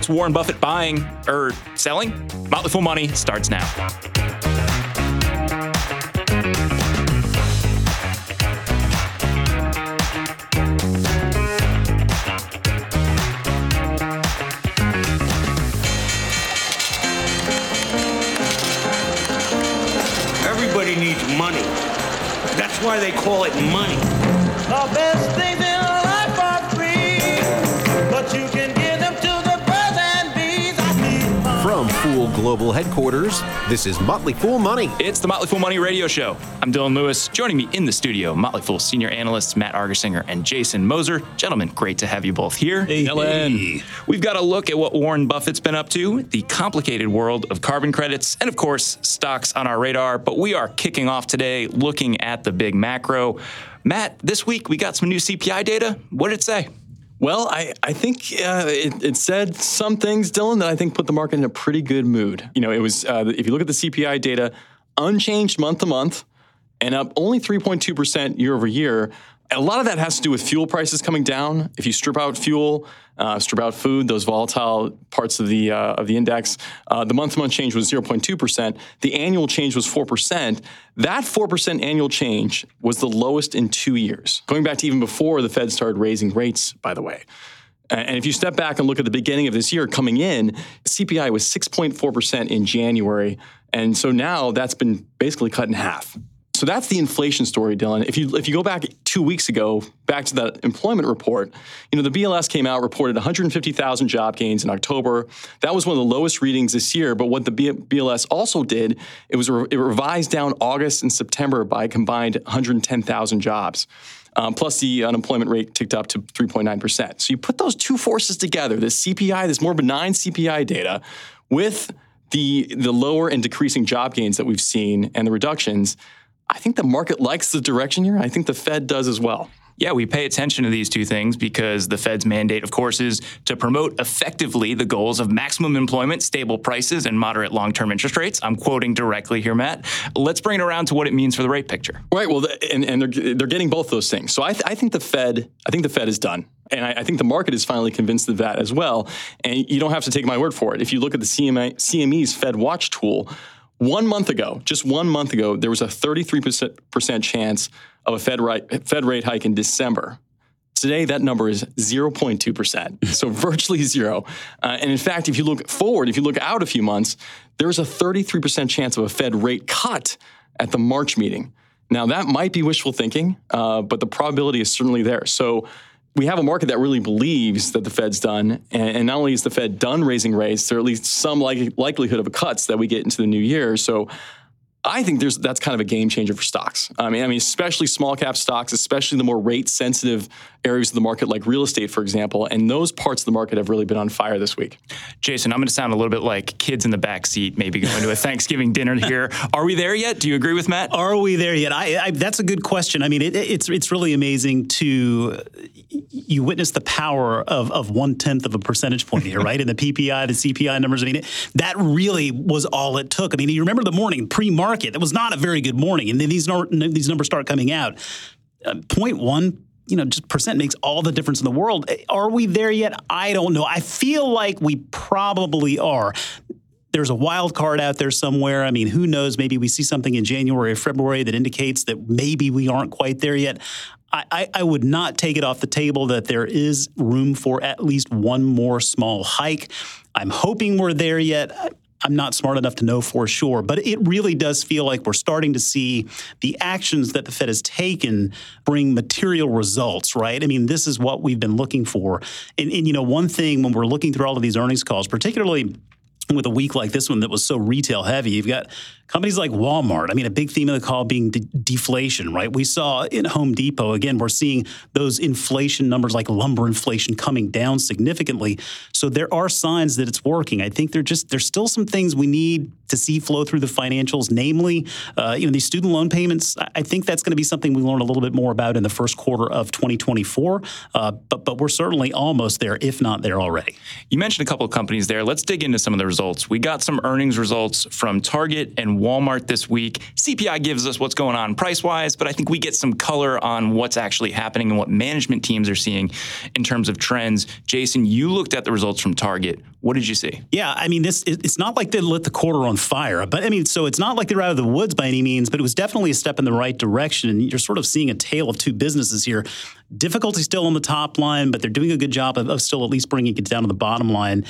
What's Warren Buffett buying or selling? Motley Fool Money starts now. Everybody needs money. That's why they call it money. The best things Global Headquarters, this is Motley Fool Money. It's the Motley Fool Money Radio Show. I'm Dylan Lewis. Joining me in the studio, Motley Fool senior analysts Matt Argersinger and Jason Moser. Gentlemen, great to have you both here. Hey, Dylan. We've got a look at what Warren Buffett's been up to, the complicated world of carbon credits, and of course, stocks on our radar. But we are kicking off today looking at the big macro. Matt, this week we got some new CPI data. What did it say? Well, I, I think uh, it, it said some things, Dylan, that I think put the market in a pretty good mood. You know, it was, uh, if you look at the CPI data, unchanged month to month and up only 3.2% year over year. A lot of that has to do with fuel prices coming down. If you strip out fuel, uh, strip out food, those volatile parts of the uh, of the index, uh, the month-to-month change was 0.2 percent. The annual change was four percent. That four percent annual change was the lowest in two years, going back to even before the Fed started raising rates. By the way. And if you step back and look at the beginning of this year coming in, CPI was 6.4% in January. And so now that's been basically cut in half. So that's the inflation story, Dylan. If you if you go back two weeks ago, back to that employment report, you know the BLS came out reported 150,000 job gains in October. That was one of the lowest readings this year. But what the BLS also did, it was it revised down August and September by a combined 110,000 jobs. Um, plus, the unemployment rate ticked up to 3.9%. So you put those two forces together, this CPI, this more benign CPI data, with the, the lower and decreasing job gains that we've seen and the reductions, I think the market likes the direction here. I think the Fed does as well. Yeah, we pay attention to these two things because the Fed's mandate, of course, is to promote effectively the goals of maximum employment, stable prices, and moderate long term interest rates. I'm quoting directly here, Matt. Let's bring it around to what it means for the rate picture. Right. Well, and, and they're, they're getting both those things. So I, th- I think the Fed, I think the Fed is done. And I, I, think the market is finally convinced of that as well. And you don't have to take my word for it. If you look at the CMA, CME's Fed Watch tool, one month ago, just one month ago, there was a 33% chance of a Fed, right, Fed rate hike in December. Today, that number is 0.2%, so virtually zero. Uh, and in fact, if you look forward, if you look out a few months, there's a 33% chance of a Fed rate cut at the March meeting. Now, that might be wishful thinking, uh, but the probability is certainly there. So we have a market that really believes that the Fed's done, and, not only is the Fed done raising rates, there are at least some like, likelihood of cuts that we get into the new year. So I think there's that's kind of a game changer for stocks. I mean, I mean, especially small cap stocks, especially the more rate sensitive areas of the market, like real estate, for example. And those parts of the market have really been on fire this week. Jason, I'm going to sound a little bit like kids in the back seat, maybe going to a Thanksgiving dinner here. Are we there yet? Do you agree with Matt? Are we there yet? I, I, that's a good question. I mean, it, it's it's really amazing to you witness the power of of one tenth of a percentage point here, right? In the PPI, the CPI numbers. I mean, it, that really was all it took. I mean, you remember the morning pre-market? That was not a very good morning, and then these these numbers start coming out. Uh, 0.1 you know, just percent makes all the difference in the world. Are we there yet? I don't know. I feel like we probably are. There's a wild card out there somewhere. I mean, who knows? Maybe we see something in January or February that indicates that maybe we aren't quite there yet. I, I, would not take it off the table that there is room for at least one more small hike. I'm hoping we're there yet. I'm not smart enough to know for sure, but it really does feel like we're starting to see the actions that the Fed has taken bring material results, right? I mean, this is what we've been looking for. And, and you know, one thing when we're looking through all of these earnings calls, particularly with a week like this one that was so retail heavy, you've got companies like Walmart. I mean, a big theme of the call being de- deflation, right? We saw in Home Depot, again, we're seeing those inflation numbers like lumber inflation coming down significantly. So there are signs that it's working. I think just there's still some things we need to see flow through the financials, namely, uh, you know, these student loan payments. I think that's going to be something we learn a little bit more about in the first quarter of 2024. Uh, but but we're certainly almost there, if not there already. You mentioned a couple of companies there. Let's dig into some of the results. We got some earnings results from Target and Walmart this week. CPI gives us what's going on price wise, but I think we get some color on what's actually happening and what management teams are seeing in terms of trends. Jason, you looked at the results from Target. What did you see? Yeah, I mean, this it's not like they lit the quarter on fire, but I mean, so it's not like they're out of the woods by any means, but it was definitely a step in the right direction. And you're sort of seeing a tale of two businesses here. Difficulty still on the top line, but they're doing a good job of, of still at least bringing it down to the bottom line.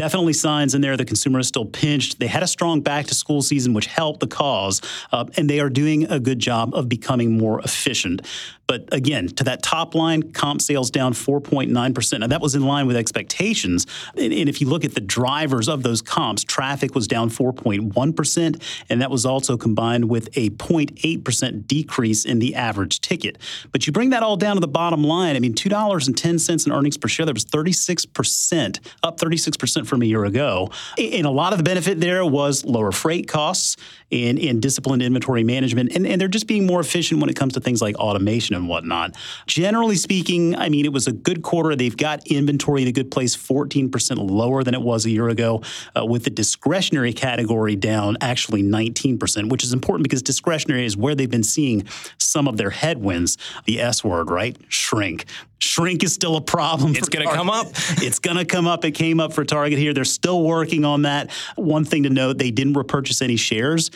Definitely signs in there. The consumer is still pinched. They had a strong back to school season, which helped the cause, uh, and they are doing a good job of becoming more efficient. But again, to that top line, comp sales down 4.9%. Now, that was in line with expectations. And, and if you look at the drivers of those comps, traffic was down 4.1%, and that was also combined with a 0.8% decrease in the average ticket. But you bring that all down to the bottom line, I mean, $2.10 in earnings per share, that was 36%, up 36% from a year ago. And a lot of the benefit there was lower freight costs and, and disciplined inventory management. And, and they're just being more efficient when it comes to things like automation and whatnot. Generally speaking, I mean, it was a good quarter. They've got inventory in a good place, 14% lower than it was a year ago, uh, with the discretionary category down actually 19%, which is important because discretionary is where they've been seeing some of their headwinds. The S word, right? Shrink. Shrink is still a problem. It's going to come up. it's going to come up. It came up for Target here. They're still working on that. One thing to note, they didn't repurchase any shares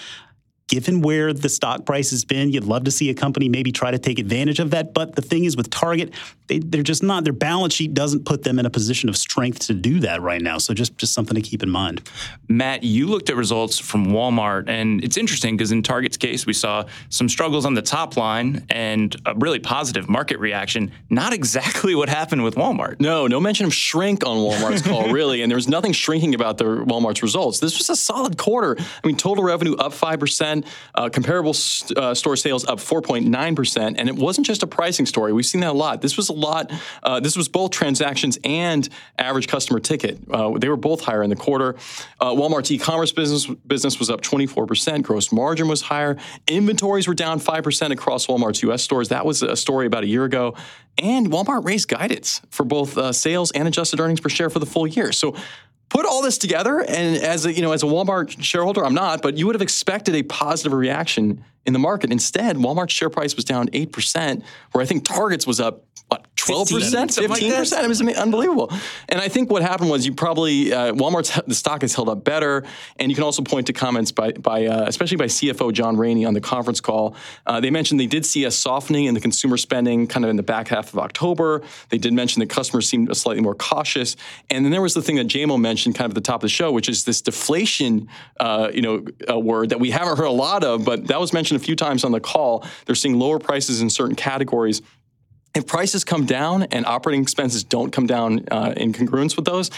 given where the stock price has been, you'd love to see a company maybe try to take advantage of that. But the thing is with Target, they, they're just not, their balance sheet doesn't put them in a position of strength to do that right now. So just, just something to keep in mind. Matt, you looked at results from Walmart, and it's interesting because in Target's case, we saw some struggles on the top line and a really positive market reaction. Not exactly what happened with Walmart. No, no mention of shrink on Walmart's call, really. And there was nothing shrinking about the Walmart's results. This was a solid quarter. I mean, total revenue up 5%. Uh, comparable st- uh, store sales up 4.9%. And it wasn't just a pricing story. We've seen that a lot. This was a lot, uh, this was both transactions and average customer ticket. Uh, they were both higher in the quarter. Uh, Walmart's e commerce business, business was up 24%. Gross margin was higher. Inventories were down 5% across Walmart's US stores. That was a story about a year ago. And Walmart raised guidance for both uh, sales and adjusted earnings per share for the full year. So put all this together and as a you know as a Walmart shareholder I'm not but you would have expected a positive reaction in the market. Instead Walmart's share price was down 8% where I think Target's was up what 12%, 15%, like it was unbelievable. And I think what happened was you probably uh, Walmart's the stock has held up better, and you can also point to comments by by uh, especially by CFO John Rainey on the conference call. Uh, they mentioned they did see a softening in the consumer spending kind of in the back half of October. They did mention that customers seemed slightly more cautious, and then there was the thing that JMO mentioned kind of at the top of the show, which is this deflation, uh, you know, uh, word that we haven't heard a lot of, but that was mentioned a few times on the call. They're seeing lower prices in certain categories if prices come down and operating expenses don't come down uh, in congruence with those,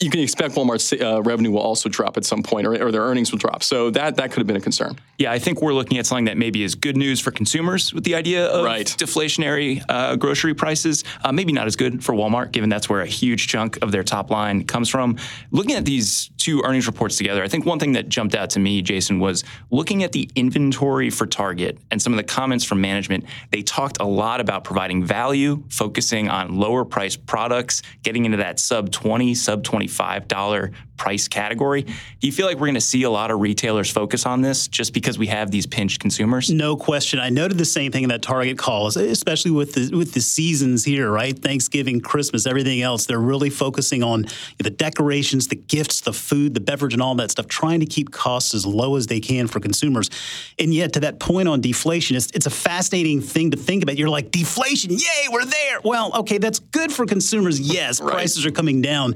you can expect Walmart's uh, revenue will also drop at some point, or, or, their earnings will drop. So that that could have been a concern. Yeah, I think we're looking at something that maybe is good news for consumers with the idea of right. deflationary uh, grocery prices. Uh, maybe not as good for Walmart, given that's where a huge chunk of their top line comes from. Looking at these two earnings reports together, I think one thing that jumped out to me, Jason, was looking at the inventory for Target and some of the comments from management. They talked a lot about providing value, focusing on lower priced products, getting into that sub 20, sub $25 price category. Do you feel like we're going to see a lot of retailers focus on this just because we have these pinched consumers? No question. I noted the same thing in that Target call, especially with the with the seasons here, right? Thanksgiving, Christmas, everything else. They're really focusing on the decorations, the gifts, the food, the beverage, and all that stuff, trying to keep costs as low as they can for consumers. And yet, to that point on deflation, it's, it's a fascinating thing to think about. You're like, deflation, yay, we're there. Well, okay, that's good for consumers. Yes, right. prices are coming down.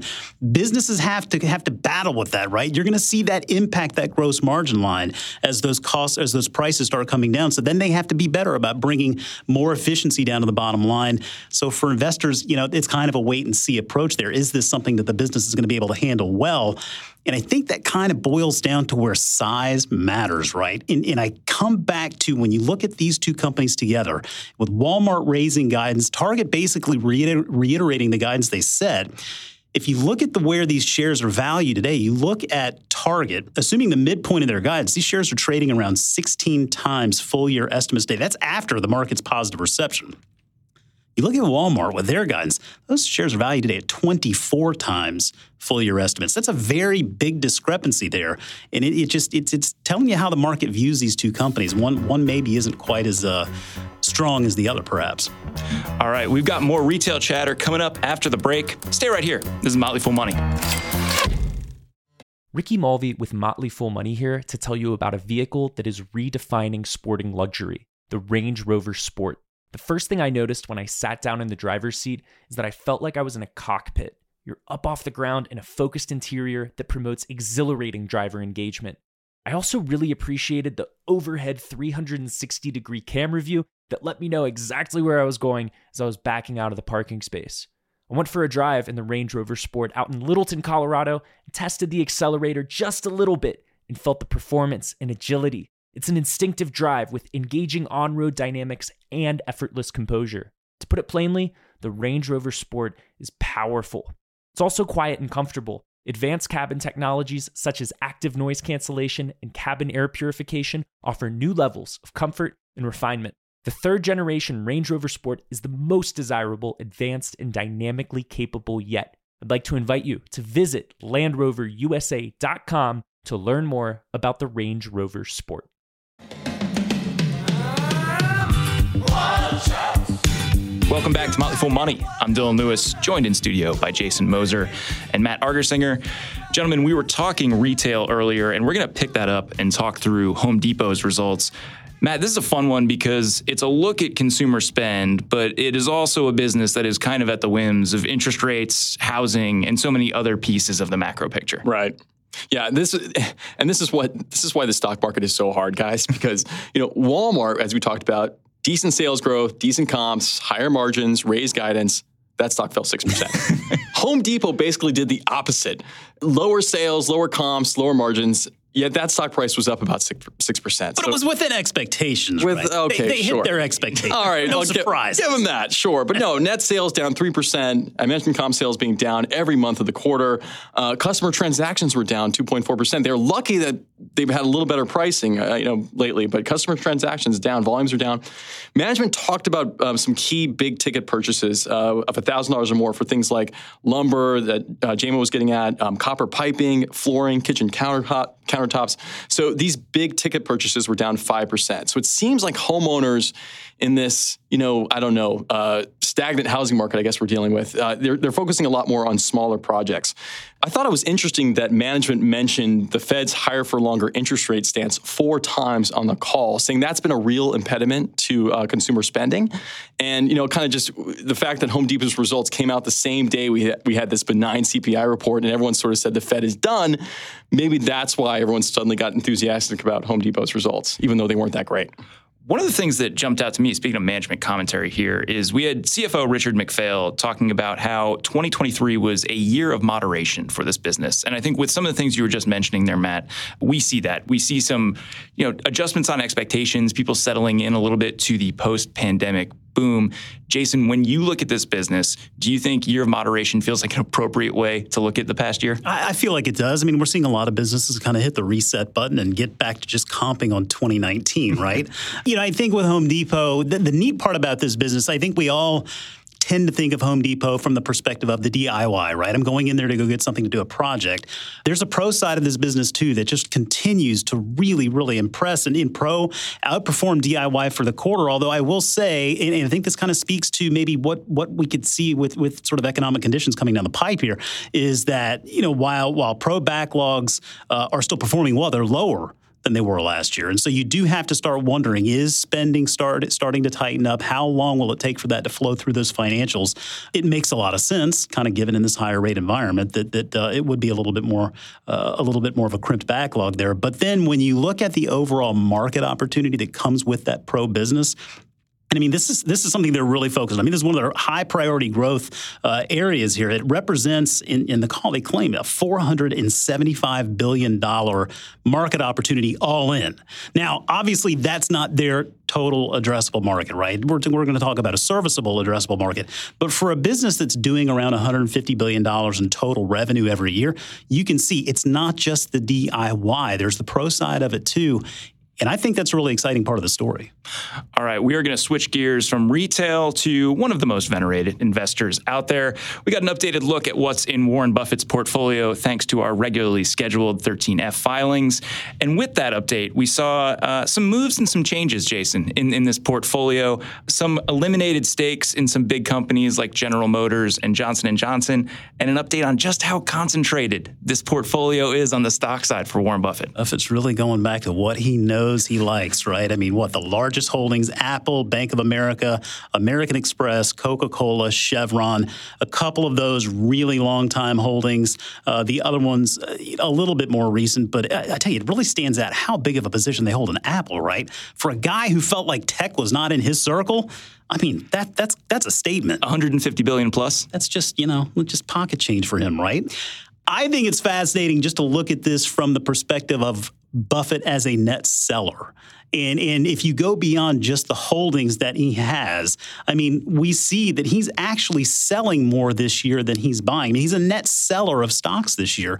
Businesses have to have to battle with that, right? You're going to see that impact that gross margin line as those costs, as those prices start coming down. So then they have to be better about bringing more efficiency down to the bottom line. So for investors, you know, it's kind of a wait and see approach there. Is this something that the business is going to be able to handle well? And I think that kind of boils down to where size matters, right? And, and, I come back to when you look at these two companies together, with Walmart raising guidance, Target basically reiter- reiterating the guidance they said if you look at the where these shares are valued today, you look at Target, assuming the midpoint of their guidance, these shares are trading around 16 times full year estimates today. That's after the market's positive reception. You look at Walmart with their guidance, those shares are valued today at 24 times full year estimates. That's a very big discrepancy there. And it, it just it's it's telling you how the market views these two companies. One one maybe isn't quite as uh, strong as the other, perhaps. All right, we've got more retail chatter coming up after the break. Stay right here. This is Motley Fool Money. Ricky Mulvey with Motley Fool Money here to tell you about a vehicle that is redefining sporting luxury, the Range Rover Sport. The first thing I noticed when I sat down in the driver's seat is that I felt like I was in a cockpit. You're up off the ground in a focused interior that promotes exhilarating driver engagement. I also really appreciated the overhead 360 degree camera view that let me know exactly where I was going as I was backing out of the parking space. I went for a drive in the Range Rover Sport out in Littleton, Colorado, and tested the accelerator just a little bit and felt the performance and agility. It's an instinctive drive with engaging on road dynamics and effortless composure. To put it plainly, the Range Rover Sport is powerful. It's also quiet and comfortable. Advanced cabin technologies such as active noise cancellation and cabin air purification offer new levels of comfort and refinement. The third generation Range Rover Sport is the most desirable, advanced, and dynamically capable yet. I'd like to invite you to visit LandRoverUSA.com to learn more about the Range Rover Sport. Welcome back to Motley Fool Money. I'm Dylan Lewis, joined in studio by Jason Moser and Matt Argersinger. Gentlemen, we were talking retail earlier, and we're going to pick that up and talk through Home Depot's results. Matt, this is a fun one because it's a look at consumer spend, but it is also a business that is kind of at the whims of interest rates, housing, and so many other pieces of the macro picture. Right. Yeah, this and this is what this is why the stock market is so hard, guys, because you know, Walmart, as we talked about, decent sales growth, decent comps, higher margins, raised guidance. That stock fell 6%. Home Depot basically did the opposite. Lower sales, lower comps, lower margins, Yet that stock price was up about six percent. But so it was within expectations. With right? okay, they, they sure. hit their expectations. All right, no I'll surprise. Give, give them that, sure. But no, net sales down three percent. I mentioned comp sales being down every month of the quarter. Uh, customer transactions were down two point four percent. They're lucky that they've had a little better pricing, uh, you know, lately. But customer transactions down, volumes are down. Management talked about um, some key big ticket purchases uh, of thousand dollars or more for things like lumber that uh, JMO was getting at, um, copper piping, flooring, kitchen countertop, countertops. So these big ticket purchases were down 5%. So it seems like homeowners in this, you know, I don't know, uh, stagnant housing market, I guess we're dealing with, uh, they're, they're focusing a lot more on smaller projects. I thought it was interesting that management mentioned the Fed's higher for longer interest rate stance four times on the call, saying that's been a real impediment to uh, consumer spending. And, you know, kind of just the fact that Home Depot's results came out the same day we we had this benign CPI report and everyone sort of said the Fed is done, maybe that's why everyone suddenly got enthusiastic about Home Depot's results, even though they weren't that great. One of the things that jumped out to me, speaking of management commentary here, is we had CFO Richard McPhail talking about how 2023 was a year of moderation for this business. And I think with some of the things you were just mentioning there, Matt, we see that. We see some, you know, adjustments on expectations, people settling in a little bit to the post-pandemic boom. Jason, when you look at this business, do you think year of moderation feels like an appropriate way to look at the past year? I, I feel like it does. I mean, we're seeing a lot of businesses kind of hit the reset button and get back to just comping on 2019, right? you know, I think with Home Depot, the, the neat part about this business, I think we all tend to think of Home Depot from the perspective of the DIY, right? I'm going in there to go get something to do a project. There's a pro side of this business too that just continues to really, really impress. And in pro, outperform DIY for the quarter. Although I will say, and, and I think this kind of speaks to maybe what what we could see with with sort of economic conditions coming down the pipe here, is that you know while while pro backlogs uh, are still performing well, they're lower than they were last year. And so you do have to start wondering is spending start, starting to tighten up? How long will it take for that to flow through those financials? It makes a lot of sense, kind of given in this higher rate environment, that, that uh, it would be a little bit more uh, a little bit more of a crimped backlog there. But then when you look at the overall market opportunity that comes with that pro business, and I mean, this is this is something they're really focused on. I mean, this is one of their high priority growth uh, areas here. It represents, in, in the call, they claim a $475 billion market opportunity all in. Now, obviously, that's not their total addressable market, right? We're, we're going to talk about a serviceable addressable market. But for a business that's doing around $150 billion in total revenue every year, you can see it's not just the DIY, there's the pro side of it too And I think that's a really exciting part of the story. All right, we are going to switch gears from retail to one of the most venerated investors out there. We got an updated look at what's in Warren Buffett's portfolio thanks to our regularly scheduled 13F filings. And with that update, we saw uh, some moves and some changes, Jason, in, in this portfolio. Some eliminated stakes in some big companies like General Motors and Johnson & Johnson, and an update on just how concentrated this portfolio is on the stock side for Warren Buffett. Buffett's really going back to what he knows he likes, right? I mean, what the largest holdings Apple, Bank of America, American Express, Coca Cola, Chevron, a couple of those really long time holdings. Uh, the other ones, uh, a little bit more recent, but I, I tell you, it really stands out how big of a position they hold in Apple, right? For a guy who felt like tech was not in his circle, I mean, that that's that's a statement. 150 billion plus. That's just, you know, just pocket change for him, right? I think it's fascinating just to look at this from the perspective of Buffett as a net seller. And, and if you go beyond just the holdings that he has, I mean, we see that he's actually selling more this year than he's buying. He's a net seller of stocks this year.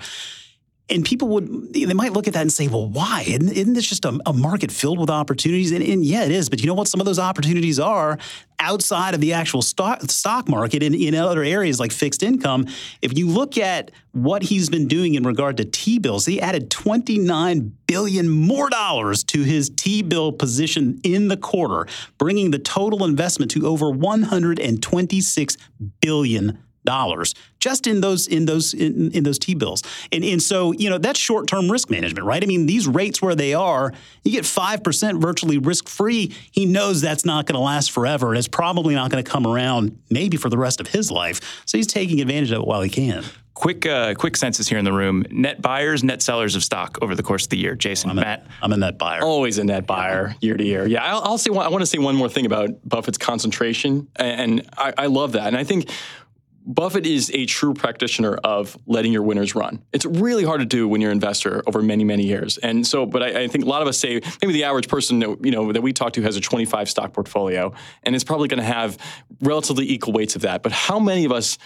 And people would, they might look at that and say, well, why? Isn't, isn't this just a, a market filled with opportunities? And, and, yeah, it is. But you know what some of those opportunities are outside of the actual stock, stock market in, other areas like fixed income? If you look at what he's been doing in regard to T bills, he added 29 billion more dollars to his T bill position in the quarter, bringing the total investment to over 126 billion dollars just in those in those in, in those T-bills. And, and so, you know, that's short-term risk management, right? I mean, these rates where they are, you get 5% virtually risk-free. He knows that's not going to last forever and it's probably not going to come around maybe for the rest of his life. So he's taking advantage of it while he can. Quick, uh, quick census here in the room. Net buyers, net sellers of stock over the course of the year. Jason, I'm Matt. A, I'm a net buyer. Always a net buyer year to year. Yeah, I'll, I'll say. One, I want to say one more thing about Buffett's concentration, and I, I love that. And I think Buffett is a true practitioner of letting your winners run. It's really hard to do when you're an investor over many, many years. And so, but I, I, think a lot of us say maybe the average person that you know that we talk to has a 25 stock portfolio, and it's probably going to have relatively equal weights of that. But how many of us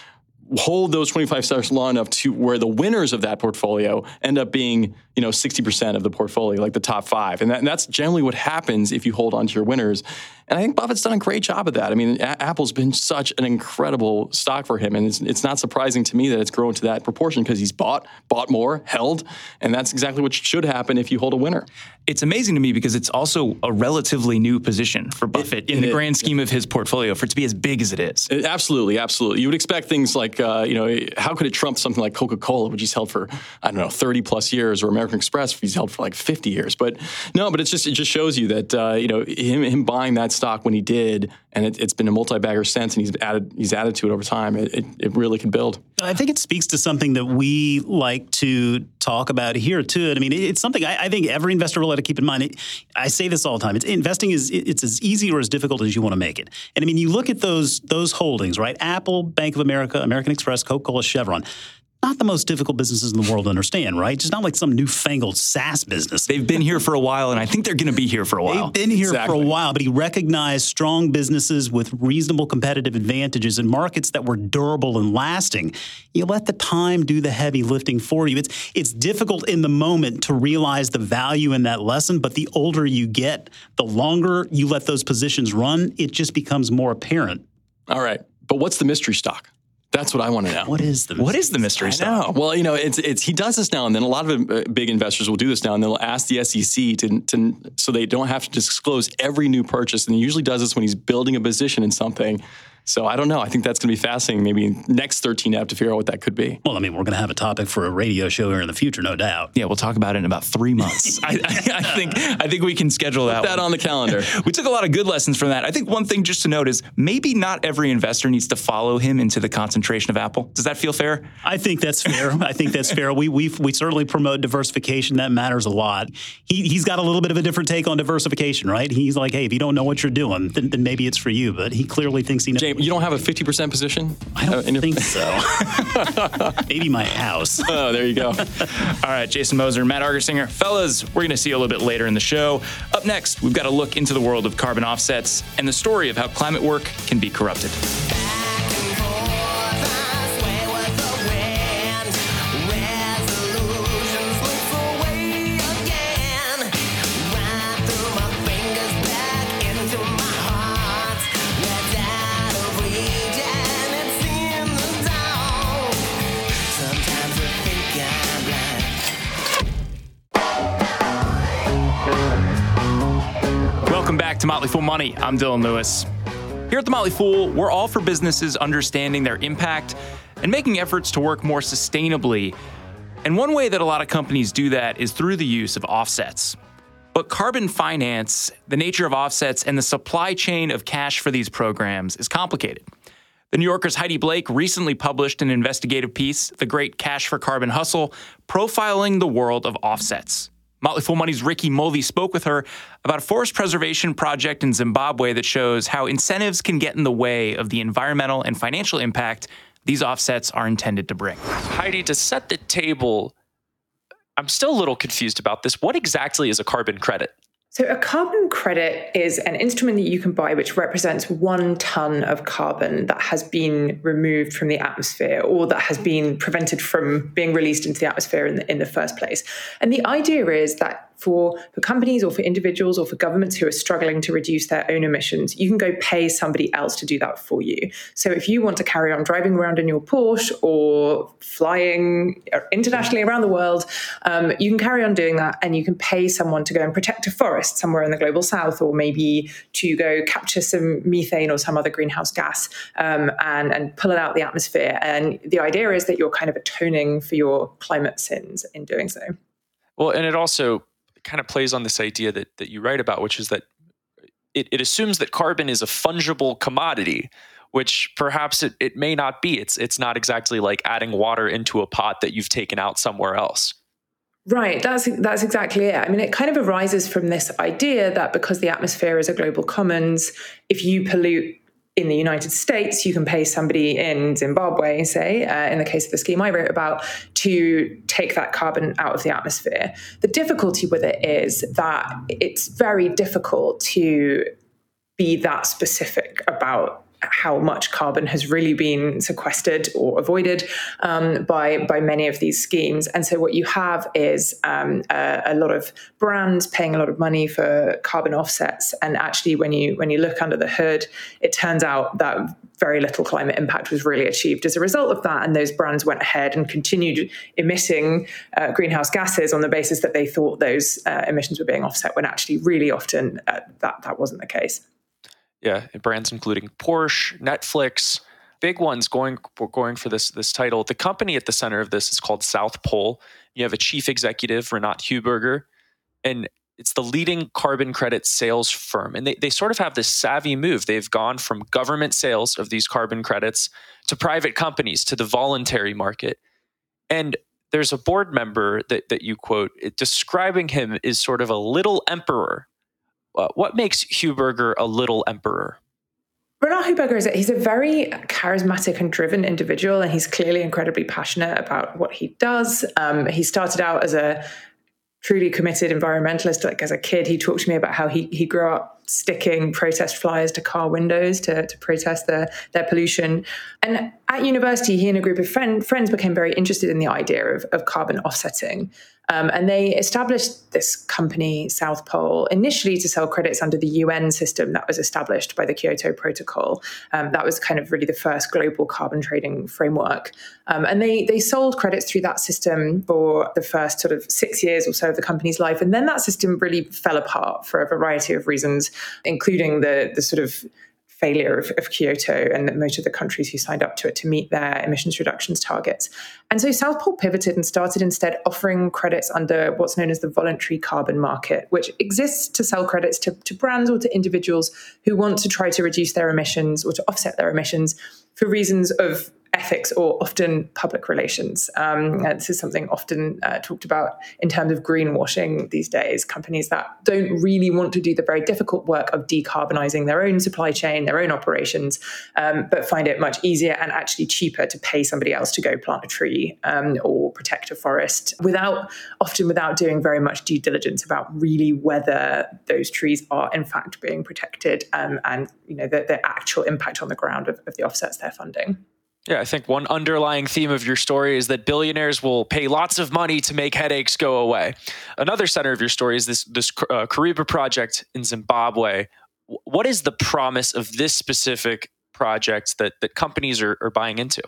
hold those 25 stocks long enough to where the winners of that portfolio end up being, you know, 60% of the portfolio, like the top five. And, that, and, that's generally what happens if you hold on to your winners. And I think Buffett's done a great job of that. I mean, a- Apple's been such an incredible stock for him. And it's, it's not surprising to me that it's grown to that proportion because he's bought, bought more, held. And that's exactly what should happen if you hold a winner. It's amazing to me because it's also a relatively new position for Buffett it, in the grand scheme of his portfolio for it to be as big as it is. It, absolutely, absolutely. You would expect things like, uh, you know, how could it trump something like Coca Cola, which he's held for, I don't know, 30 plus years, or American Express, he's held for like 50 years. But no, but it's just, it just shows you that, uh, you know, him, him buying that stock when he did, and it, has been a multi-bagger since, and he's added, he's added to it over time. It, it, it really can build. I think it speaks to something that we like to talk about here too. I mean, it's something I, I think every investor will have to keep in mind. I say this all the time. It's investing is it's as easy or as difficult as you want to make it. And I mean, you look at those those holdings, right? Apple, Bank of America, American Express, Coca-Cola, Chevron not the most difficult businesses in the world to understand, right? It's not like some newfangled SaaS business. They've been here for a while, and I think they're going to be here for a while. They've been here exactly. for a while, but he recognized strong businesses with reasonable competitive advantages in markets that were durable and lasting. You let the time do the heavy lifting for you. It's it's difficult in the moment to realize the value in that lesson, but the older you get, the longer you let those positions run, it just becomes more apparent. All right. But what's the mystery stock? That's what I want to know. What is the what is the mystery stuff? Well, you know, it's it's he does this now and then. A lot of uh, big investors will do this now, and they'll ask the SEC to, to so they don't have to disclose every new purchase. And he usually does this when he's building a position in something. So I don't know. I think that's going to be fascinating. Maybe next 13F to figure out what that could be. Well, I mean, we're going to have a topic for a radio show here in the future, no doubt. Yeah, we'll talk about it in about three months. I, I, I, think I think we can schedule that. Put that one. on the calendar. we took a lot of good lessons from that. I think one thing just to note is maybe not every investor needs to follow him into the concentration of Apple. Does that feel fair? I think that's fair. I think that's fair. We we we certainly promote diversification. That matters a lot. He he's got a little bit of a different take on diversification, right? He's like, hey, if you don't know what you're doing, then, then maybe it's for you. But he clearly thinks he knows. James, you don't have a 50 percent position? I don't uh, think so. Maybe my house. Oh, there you go. All right, Jason Moser, Matt Argersinger. Fellas, we're going to see you a little bit later in the show. Up next, we've got a look into the world of carbon offsets and the story of how climate work can be corrupted. To Motley Fool Money. I'm Dylan Lewis. Here at the Motley Fool, we're all for businesses understanding their impact and making efforts to work more sustainably. And one way that a lot of companies do that is through the use of offsets. But carbon finance, the nature of offsets, and the supply chain of cash for these programs is complicated. The New Yorker's Heidi Blake recently published an investigative piece, The Great Cash for Carbon Hustle, profiling the world of offsets. Motley Fool Money's Ricky Mulvey spoke with her about a forest preservation project in Zimbabwe that shows how incentives can get in the way of the environmental and financial impact these offsets are intended to bring. Heidi, to set the table, I'm still a little confused about this. What exactly is a carbon credit? So, a carbon credit is an instrument that you can buy which represents one ton of carbon that has been removed from the atmosphere or that has been prevented from being released into the atmosphere in the, in the first place. And the idea is that for, for companies or for individuals or for governments who are struggling to reduce their own emissions, you can go pay somebody else to do that for you. So if you want to carry on driving around in your Porsche or flying internationally around the world, um, you can carry on doing that and you can pay someone to go and protect a forest somewhere in the global south or maybe to go capture some methane or some other greenhouse gas um, and, and pull it out the atmosphere. And the idea is that you're kind of atoning for your climate sins in doing so. Well, and it also kind of plays on this idea that that you write about, which is that it, it assumes that carbon is a fungible commodity, which perhaps it, it may not be. It's it's not exactly like adding water into a pot that you've taken out somewhere else. Right, that's that's exactly it. I mean, it kind of arises from this idea that because the atmosphere is a global commons, if you pollute in the United States, you can pay somebody in Zimbabwe, say, uh, in the case of the scheme I wrote about, to take that carbon out of the atmosphere. The difficulty with it is that it's very difficult to be that specific about how much carbon has really been sequestered or avoided um, by by many of these schemes. And so what you have is um, a, a, lot of brands paying a lot of money for carbon offsets. And actually, when you when you look under the hood, it turns out that very little climate impact was really achieved as a result of that. And those brands went ahead and continued emitting uh, greenhouse gases on the basis that they thought those uh, emissions were being offset, when actually, really often uh, that that wasn't the case. Yeah, brands including Porsche, Netflix, big ones going going for this this title. The company at the center of this is called South Pole. You have a chief executive, Renat Heuberger, and it's the leading carbon credit sales firm. And they, they sort of have this savvy move. They've gone from government sales of these carbon credits to private companies to the voluntary market. And there's a board member that, that you quote describing him as sort of a little emperor uh, what makes Heuberger a little emperor? Renat Heuberger is a, he's a very charismatic and driven individual, and he's clearly incredibly passionate about what he does. Um, he started out as a truly committed environmentalist. Like as a kid, he talked to me about how he he grew up sticking protest flyers to car windows to, to protest their, their pollution. And at university, he and a group of friend, friends became very interested in the idea of, of carbon offsetting. Um, and they established this company, South Pole, initially to sell credits under the UN system that was established by the Kyoto Protocol. Um, that was kind of really the first global carbon trading framework. Um, and they, they sold credits through that system for the first sort of six years or so of the company's life. And then that system really fell apart for a variety of reasons, including the, the sort of failure of, of, Kyoto and that most of the countries who signed up to it to meet their emissions reductions targets. And so South Pole pivoted and started instead offering credits under what's known as the voluntary carbon market, which exists to sell credits to, to brands or to individuals who want to try to reduce their emissions or to offset their emissions for reasons of ethics or often public relations. Um, this is something often uh, talked about in terms of greenwashing these days. Companies that don't really want to do the very difficult work of decarbonizing their own supply chain, their own operations, um, but find it much easier and actually cheaper to pay somebody else to go plant a tree um, or protect a forest without often without doing very much due diligence about really whether those trees are in fact being protected um, and you know the, the actual impact on the ground of, of the offsets they're funding. Yeah, I think one underlying theme of your story is that billionaires will pay lots of money to make headaches go away. Another center of your story is this this uh, Kariba project in Zimbabwe. What is the promise of this specific project that that companies are, are buying into?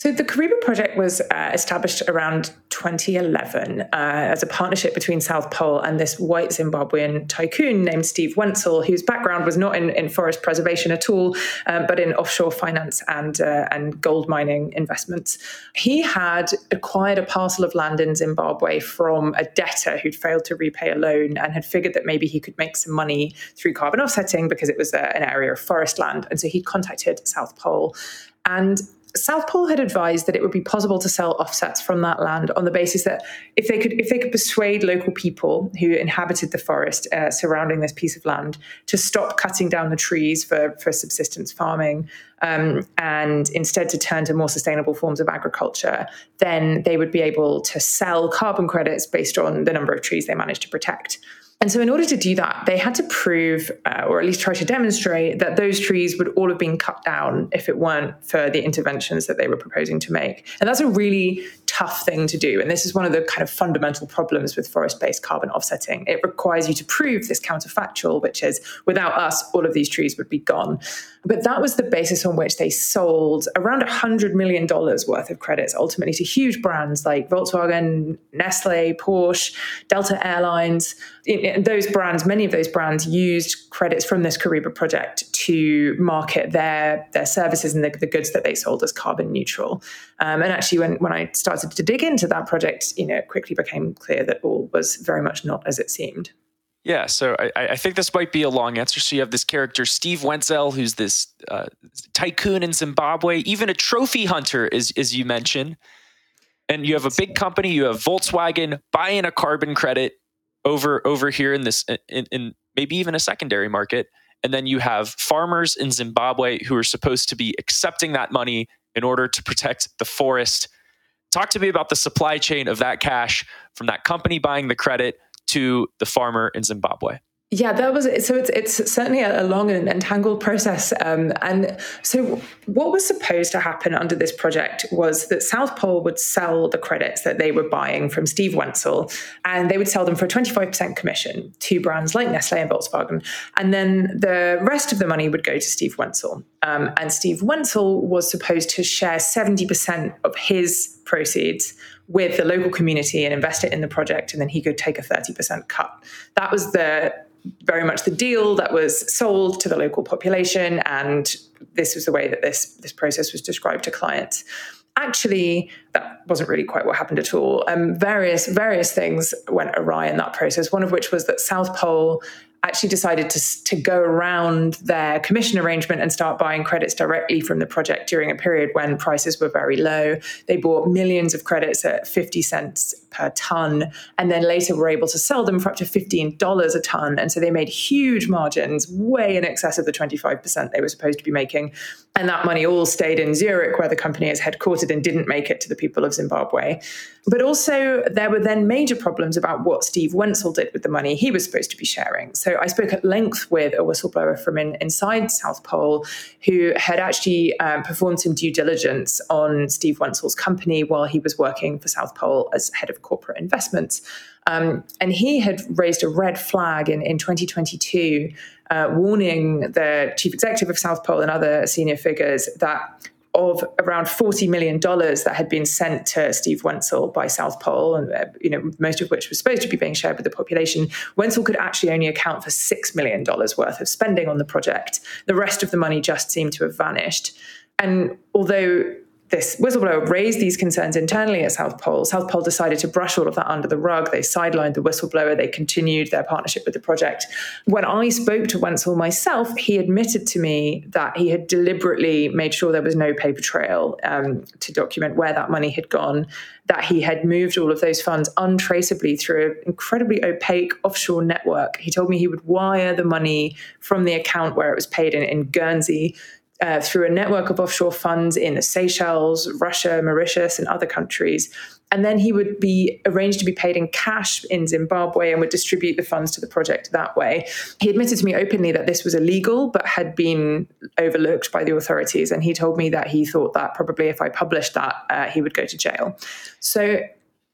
So the Kariba project was uh, established around 2011 uh, as a partnership between South Pole and this white Zimbabwean tycoon named Steve Wentzel, whose background was not in, in forest preservation at all, um, but in offshore finance and uh, and gold mining investments. He had acquired a parcel of land in Zimbabwe from a debtor who'd failed to repay a loan and had figured that maybe he could make some money through carbon offsetting because it was uh, an area of forest land. And so he contacted South Pole. And South Pole had advised that it would be possible to sell offsets from that land on the basis that if they could if they could persuade local people who inhabited the forest uh, surrounding this piece of land to stop cutting down the trees for for subsistence farming um, and instead to turn to more sustainable forms of agriculture, then they would be able to sell carbon credits based on the number of trees they managed to protect. And so, in order to do that, they had to prove, uh, or at least try to demonstrate, that those trees would all have been cut down if it weren't for the interventions that they were proposing to make. And that's a really tough thing to do. And this is one of the kind of fundamental problems with forest based carbon offsetting. It requires you to prove this counterfactual, which is without us, all of these trees would be gone. But that was the basis on which they sold around $100 million worth of credits ultimately to huge brands like Volkswagen, Nestle, Porsche, Delta Airlines. those brands, many of those brands used credits from this Kariba project to market their, their services and the, the goods that they sold as carbon neutral. Um, and actually, when, when I started to dig into that project, you know, it quickly became clear that all was very much not as it seemed. Yeah, so I, I, think this might be a long answer. So you have this character, Steve Wentzel, who's this uh, tycoon in Zimbabwe, even a trophy hunter, as, as you mentioned. And you have a big company, you have Volkswagen buying a carbon credit over over here in this in, in maybe even a secondary market. And then you have farmers in Zimbabwe who are supposed to be accepting that money in order to protect the forest. Talk to me about the supply chain of that cash from that company buying the credit to the farmer in Zimbabwe? Yeah, that was so. It's it's certainly a, long and entangled process. Um, and so, what was supposed to happen under this project was that South Pole would sell the credits that they were buying from Steve Wentzel, and they would sell them for a twenty five percent commission to brands like Nestle and Volkswagen, and then the rest of the money would go to Steve Wentzel. Um, and Steve Wentzel was supposed to share seventy percent of his proceeds with the local community and invest it in the project, and then he could take a 30% cut. That was the very much the deal that was sold to the local population, and this was the way that this this process was described to clients. Actually, that wasn't really quite what happened at all. Um, various various things went awry in that process. One of which was that South Pole actually decided to, to go around their commission arrangement and start buying credits directly from the project during a period when prices were very low. They bought millions of credits at 50 cents per ton, and then later were able to sell them for up to $15 a ton. And so they made huge margins, way in excess of the 25% they were supposed to be making. And that money all stayed in Zurich, where the company is headquartered, and didn't make it to the people of Zimbabwe. But also, there were then major problems about what Steve Wentzel did with the money he was supposed to be sharing. So I spoke at length with a whistleblower from in, inside South Pole who had actually um, performed some due diligence on Steve Wentzel's company while he was working for South Pole as head of corporate investments. Um, and he had raised a red flag in, in 2022, uh, warning the chief executive of South Pole and other senior figures that of around $40 million that had been sent to Steve Wentzel by South Pole, and uh, you know, most of which was supposed to be being shared with the population, Wentzel could actually only account for $6 million worth of spending on the project. The rest of the money just seemed to have vanished. And although this whistleblower raised these concerns internally at South Pole. South Pole decided to brush all of that under the rug. They sidelined the whistleblower. They continued their partnership with the project. When I spoke to Wentzel myself, he admitted to me that he had deliberately made sure there was no paper trail um, to document where that money had gone, that he had moved all of those funds untraceably through an incredibly opaque offshore network. He told me he would wire the money from the account where it was paid in, in Guernsey uh, through a network of offshore funds in the Seychelles, Russia, Mauritius, and other countries. And then he would be arranged to be paid in cash in Zimbabwe and would distribute the funds to the project that way. He admitted to me openly that this was illegal, but had been overlooked by the authorities. And he told me that he thought that probably if I published that, uh, he would go to jail. So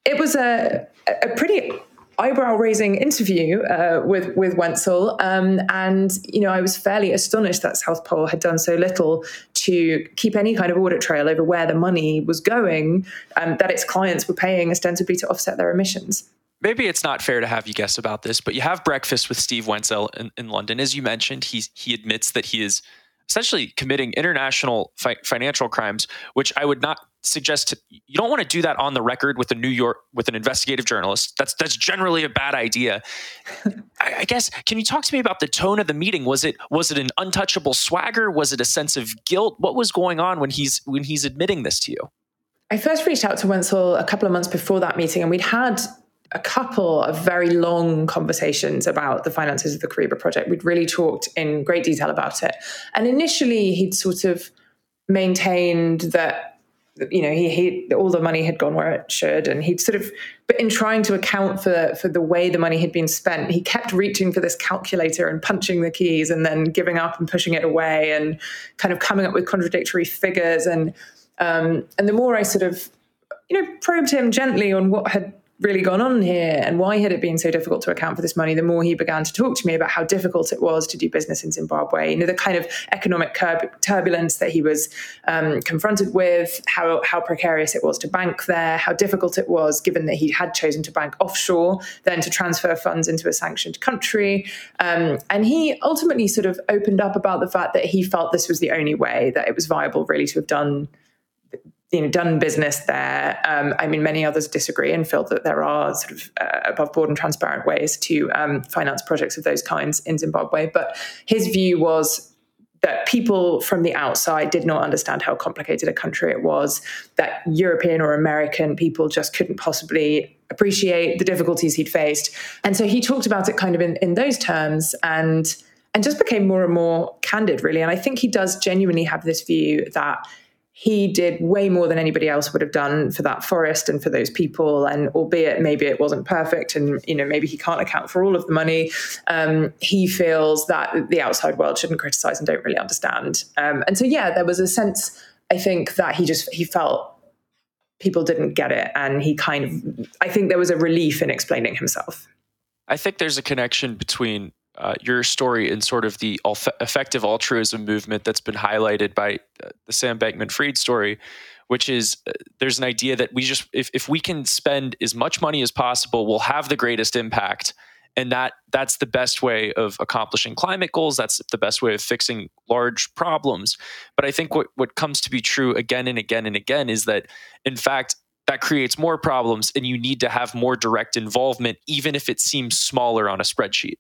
it was a, a pretty eyebrow raising interview uh, with with Wentzel, um, and you know I was fairly astonished that South Pole had done so little to keep any kind of audit trail over where the money was going um, that its clients were paying ostensibly to offset their emissions. Maybe it's not fair to have you guess about this, but you have breakfast with Steve Wentzel in, in London. As you mentioned, he he admits that he is essentially committing international fi- financial crimes, which I would not suggest to, you don't want to do that on the record with a New York with an investigative journalist. That's that's generally a bad idea. I, I, guess can you talk to me about the tone of the meeting? Was it was it an untouchable swagger? Was it a sense of guilt? What was going on when he's when he's admitting this to you? I first reached out to Wentzel a couple of months before that meeting, and we'd had a couple of very long conversations about the finances of the Kariba project. We'd really talked in great detail about it. And initially, he'd sort of maintained that you know he, he all the money had gone where it should and he'd sort of but in trying to account for for the way the money had been spent he kept reaching for this calculator and punching the keys and then giving up and pushing it away and kind of coming up with contradictory figures and um, and the more i sort of you know probed him gently on what had really gone on here and why had it been so difficult to account for this money, the more he began to talk to me about how difficult it was to do business in Zimbabwe. You know, the kind of economic turbulence that he was um, confronted with, how, how precarious it was to bank there, how difficult it was, given that he had chosen to bank offshore, then to transfer funds into a sanctioned country. Um, and he ultimately sort of opened up about the fact that he felt this was the only way that it was viable really to have done you know, done business there. Um, I mean, many others disagree and feel that there are sort of uh, above board and transparent ways to um, finance projects of those kinds in Zimbabwe. But his view was that people from the outside did not understand how complicated a country it was, that European or American people just couldn't possibly appreciate the difficulties he'd faced. And so he talked about it kind of in, in those terms and and just became more and more candid, really. And I think he does genuinely have this view that he did way more than anybody else would have done for that forest and for those people. And albeit maybe it wasn't perfect, and you know maybe he can't account for all of the money, um, he feels that the outside world shouldn't criticize and don't really understand. Um, and so yeah, there was a sense I think that he just he felt people didn't get it, and he kind of I think there was a relief in explaining himself. I think there's a connection between uh, your story and sort of the effective altruism movement that's been highlighted by uh, the Sam Bankman Fried story, which is uh, there's an idea that we just, if, if we can spend as much money as possible, we'll have the greatest impact. And that that's the best way of accomplishing climate goals. That's the best way of fixing large problems. But I think what, what comes to be true again and again and again is that, in fact, that creates more problems and you need to have more direct involvement, even if it seems smaller on a spreadsheet.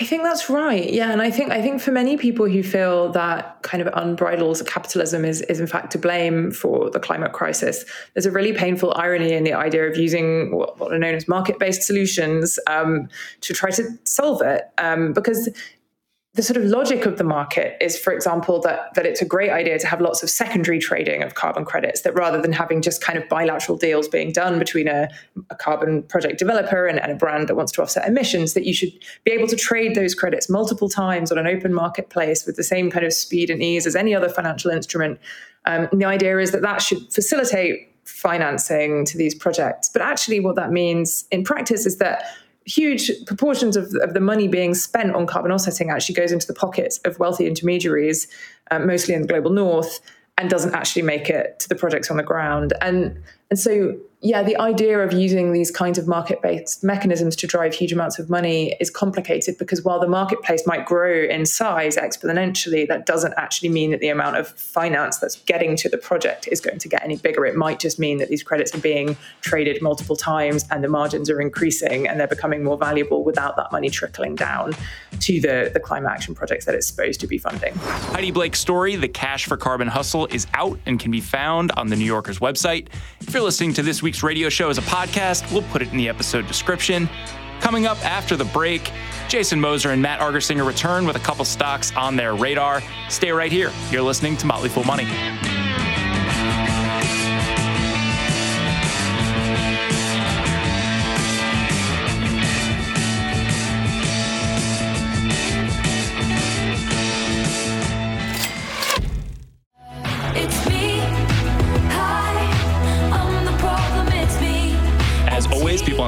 I think that's right. Yeah, and I think I think for many people who feel that kind of unbridled capitalism is is in fact to blame for the climate crisis, there's a really painful irony in the idea of using what, are known as market based solutions um, to try to solve it, um, because the sort of logic of the market is, for example, that that it's a great idea to have lots of secondary trading of carbon credits. That rather than having just kind of bilateral deals being done between a, a carbon project developer and, and, a brand that wants to offset emissions, that you should be able to trade those credits multiple times on an open marketplace with the same kind of speed and ease as any other financial instrument. Um, the idea is that that should facilitate financing to these projects. But actually, what that means in practice is that huge proportions of, of the money being spent on carbon offsetting actually goes into the pockets of wealthy intermediaries, um, mostly in the global north, and doesn't actually make it to the projects on the ground. And and so yeah, the idea of using these kinds of market based mechanisms to drive huge amounts of money is complicated because while the marketplace might grow in size exponentially, that doesn't actually mean that the amount of finance that's getting to the project is going to get any bigger. It might just mean that these credits are being traded multiple times and the margins are increasing and they're becoming more valuable without that money trickling down to the, the climate action projects that it's supposed to be funding. Heidi Blake's story, The Cash for Carbon Hustle, is out and can be found on the New Yorker's website. If you're listening to this week's radio show as a podcast. We'll put it in the episode description. Coming up after the break, Jason Moser and Matt Argersinger return with a couple stocks on their radar. Stay right here. You're listening to Motley Fool Money.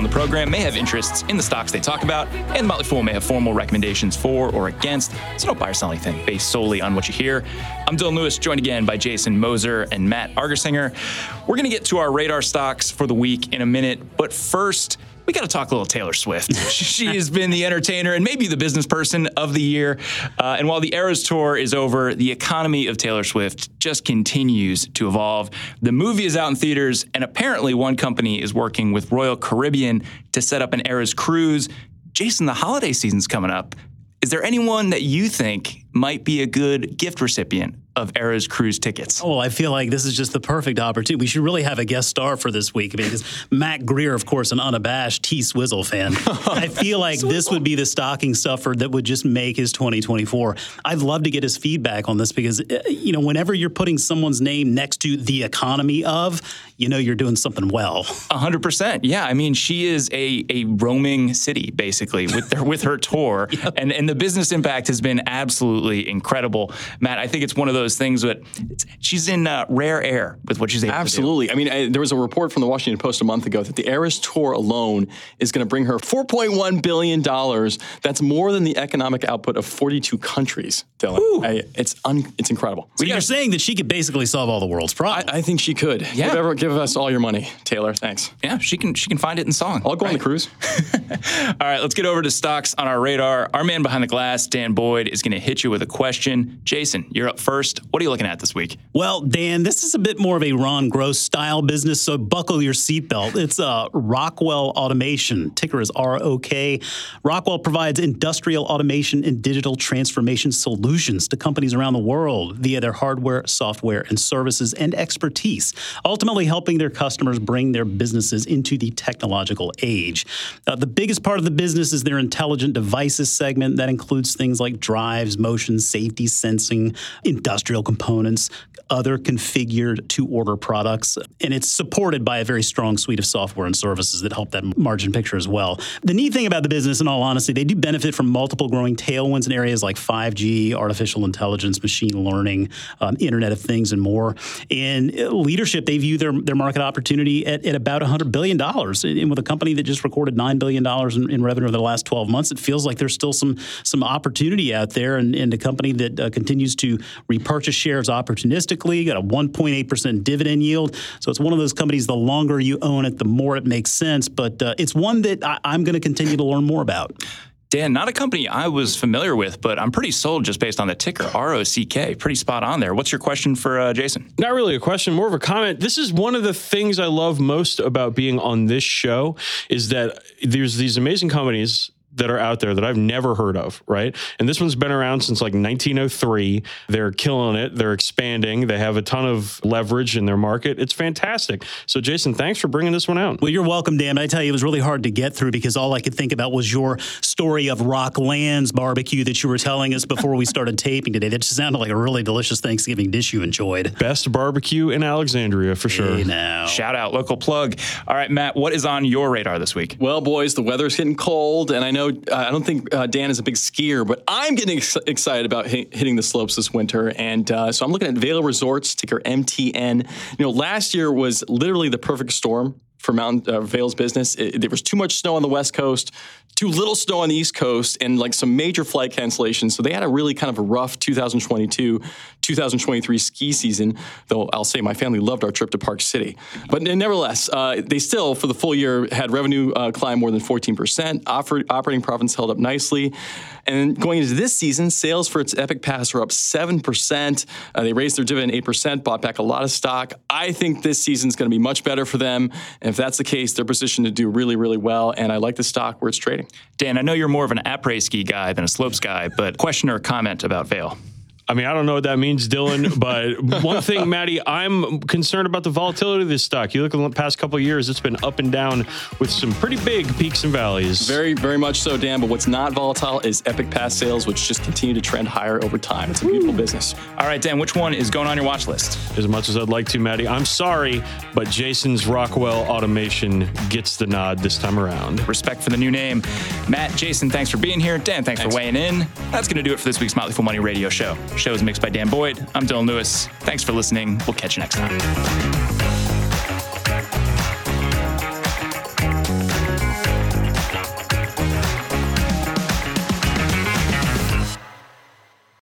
On the program may have interests in the stocks they talk about, and the Motley Fool may have formal recommendations for or against, so don't buy or sell anything based solely on what you hear. I'm Dylan Lewis, joined again by Jason Moser and Matt Argersinger. We're going to get to our radar stocks for the week in a minute, but first, we got to talk a little Taylor Swift. she has been the entertainer and maybe the business person of the year. Uh, and while the Eras Tour is over, the economy of Taylor Swift just continues to evolve. The movie is out in theaters, and apparently, one company is working with Royal Caribbean to set up an Eras cruise. Jason, the holiday season's coming up. Is there anyone that you think might be a good gift recipient of Eras cruise tickets? Oh, well, I feel like this is just the perfect opportunity. We should really have a guest star for this week because Mac Greer, of course, an unabashed T Swizzle fan. I feel like this would be the stocking stuffer that would just make his 2024. I'd love to get his feedback on this because, uh, you know, whenever you're putting someone's name next to the economy of, you know, you're doing something well. 100%. Yeah. I mean, she is a, a roaming city, basically, with, her, with her tour. yep. and, and the business impact has been absolutely incredible. Matt, I think it's one of those things that she's in uh, rare air with what she's able absolutely. I mean, I, there was a report from the Washington Post a month ago that the Eras tour alone is going to bring her $4.1 billion. That's more than the economic output of 42 countries, Dylan. I, it's un, it's incredible. So you're saying that she could basically solve all the world's problems? I, I think she could. Yeah. Give, ever, give, us all your money, Taylor. Thanks. Yeah, she can she can find it in song. I'll go right? on the cruise. all right, let's get over to stocks on our radar. Our man behind the glass, Dan Boyd, is going to hit you with a question. Jason, you're up first. What are you looking at this week? Well, Dan, this is a bit more of a Ron Gross style business, so buckle your seatbelt. It's uh, Rockwell Automation. Ticker is ROK. Rockwell provides industrial automation and digital transformation solutions to companies around the world via their hardware, software, and services and expertise, ultimately helping their customers bring their businesses into the technological age. Uh, the biggest part of the business is their intelligent devices segment that includes things like drives, motion, safety, sensing, industrial components, other configured to order products, and it's supported by a very strong suite of software and services that help that margin picture as well. The neat thing about the business, in all honesty, they do benefit from multiple growing tailwinds in areas like 5G, artificial intelligence, machine learning, um, Internet of Things, and more. In leadership, they view their, their market opportunity at, at about $100 billion. And with a company that just recorded $9 billion in, in revenue over the last 12 months, it feels like there's still some, some opportunity out there. And, and a company that uh, continues to repurchase shares opportunistically, got a 1.8% dividend yield. So it's one of those companies, the longer you own it, the more it makes sense. But uh, it's one that I, I'm going to continue to learn more about. Dan, not a company I was familiar with, but I'm pretty sold just based on the ticker, ROCK. Pretty spot on there. What's your question for uh, Jason? Not really a question, more of a comment. This is one of the things I love most about being on this show is that there's these amazing companies that are out there that I've never heard of, right? And this one's been around since like 1903. They're killing it. They're expanding. They have a ton of leverage in their market. It's fantastic. So, Jason, thanks for bringing this one out. Well, you're welcome, Dan. I tell you, it was really hard to get through because all I could think about was your story of Rocklands barbecue that you were telling us before we started taping today. That just sounded like a really delicious Thanksgiving dish you enjoyed. Best barbecue in Alexandria for sure. Hey now. Shout out, local plug. All right, Matt, what is on your radar this week? Well, boys, the weather's getting cold, and I know know uh, I don't think uh, Dan is a big skier, but I'm getting ex- excited about hit, hitting the slopes this winter. And uh, so I'm looking at Vail Resorts, ticker MTN. You know, last year was literally the perfect storm for Mountain uh, Vail's business. It, there was too much snow on the West Coast, too little snow on the East Coast, and like some major flight cancellations. So they had a really kind of a rough 2022, 2023 ski season. Though I'll say my family loved our trip to Park City. But nevertheless, uh, they still for the full year had revenue uh, climb more than 14 percent. Operating profits held up nicely. And going into this season, sales for its Epic Pass were up 7%. Uh, they raised their dividend 8%, bought back a lot of stock. I think this season's going to be much better for them. And if that's the case, they're positioned to do really, really well. And I like the stock where it's trading. Dan, I know you're more of an après ski guy than a slopes guy, but question or comment about Vail? I mean, I don't know what that means, Dylan, but one thing, Maddie, I'm concerned about the volatility of this stock. You look at the past couple years, it's been up and down with some pretty big peaks and valleys. Very, very much so, Dan. But what's not volatile is Epic Pass sales, which just continue to trend higher over time. It's a beautiful business. All right, Dan, which one is going on your watch list? As much as I'd like to, Maddie, I'm sorry, but Jason's Rockwell Automation gets the nod this time around. Respect for the new name. Matt, Jason, thanks for being here. Dan, thanks, thanks. for weighing in. That's going to do it for this week's Motley Fool Money radio show. Show is mixed by Dan Boyd. I'm Dylan Lewis. Thanks for listening. We'll catch you next time.